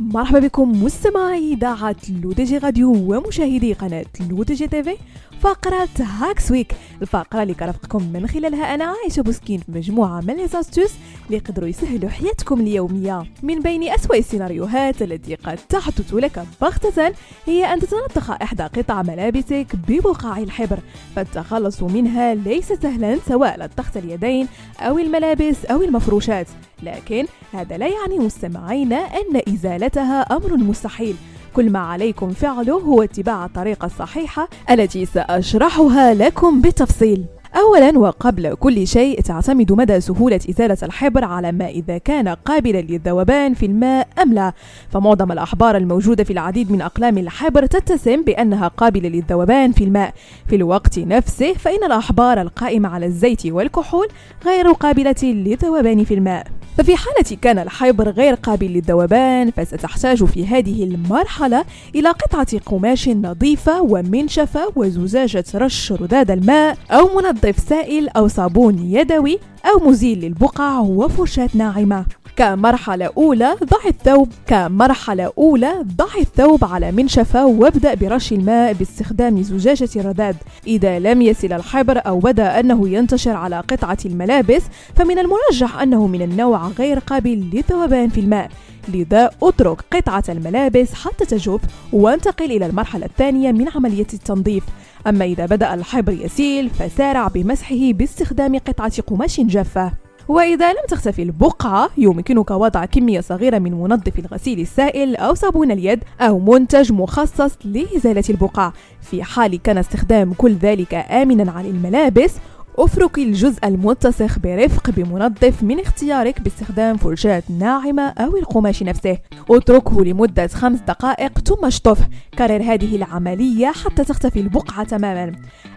مرحبا بكم مستمعي إذاعة L'ODJ Radio ومشاهدي قناة L'ODJ TV. فقرة Hacks Week الفقرة اللي كنرافقكم من خلالها أنا عايشة بوسكين في مجموعة من les astuces اللي يقدروا يسهلوا حياتكم اليومية. من بين أسوأ السيناريوهات التي قد تحدث لك بغتة هي أن تتلطخ إحدى قطع ملابسك ببقاع الحبر فالتخلص منها ليس سهلا سواء لطخت اليدين أو الملابس أو المفروشات. لكن هذا لا يعني مستمعينا أن إزالتها أمر مستحيل. كل ما عليكم فعله هو اتباع الطريقة الصحيحة التي سأشرحها لكم بالتفصيل. أولا وقبل كل شيء تعتمد مدى سهولة إزالة الحبر على ما إذا كان قابلا للذوبان في الماء أم لا. فمعظم الأحبار الموجودة في العديد من أقلام الحبر تتسم بأنها قابلة للذوبان في الماء. في الوقت نفسه فإن الأحبار القائمة على الزيت والكحول غير قابلة للذوبان في الماء. ففي حالة كان الحبر غير قابل للذوبان فستحتاج في هذه المرحلة إلى قطعة قماش نظيفة ومنشفة وزجاجة رش رذاذ الماء أو منظف سائل أو صابون يدوي أو مزيل للبقع وفرشاة ناعمة. كمرحلة أولى ضع الثوب. كمرحلة أولى ضع الثوب على منشفة وابدأ برش الماء باستخدام زجاجة رذاذ إذا لم يصل الحبر أو بدأ أنه ينتشر على قطعة الملابس فمن المرجح أنه من النوع غير قابل للذوبان في الماء. لذا اترك قطعة الملابس حتى تجف وانتقل إلى المرحلة الثانية من عملية التنظيف. أما إذا بدأ الحبر يسيل فسارع بمسحه باستخدام قطعة قماش جافة. وإذا لم تختفي البقعة يمكنك وضع كمية صغيرة من منظف الغسيل السائل أو صابون اليد أو منتج مخصص لإزالة البقع. في حال كان استخدام كل ذلك آمنا على الملابس افرك الجزء المتسخ برفق بمنظف من اختيارك باستخدام فرشاة ناعمة أو القماش نفسه. اتركه لمدة خمس دقائق ثم اشطفه. كرر هذه العملية حتى تختفي البقعة تماما.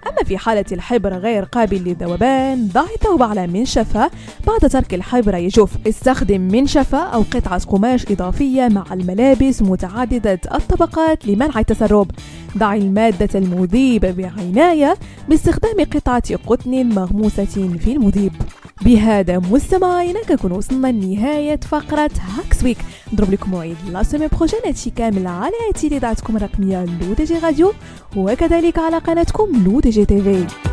أما في حالة الحبر غير قابل للذوبان ضع الثوب على منشفة. بعد ترك الحبر يجف. استخدم منشفة أو قطعة قماش إضافية مع الملابس متعددة الطبقات لمنع التسرب. ضع المادة المذيبة بعناية باستخدام قطعة قطن مغموسة في المذيب. بهذا مستمعينا كنكون وصلنا لنهاية فقرة Hacks Week. نضرب لكم موعد la semaine prochaine هادشي كامل على إذاعتكم الرقمية L'ODJ Radio وكذلك على قناتكم L'ODJ TV.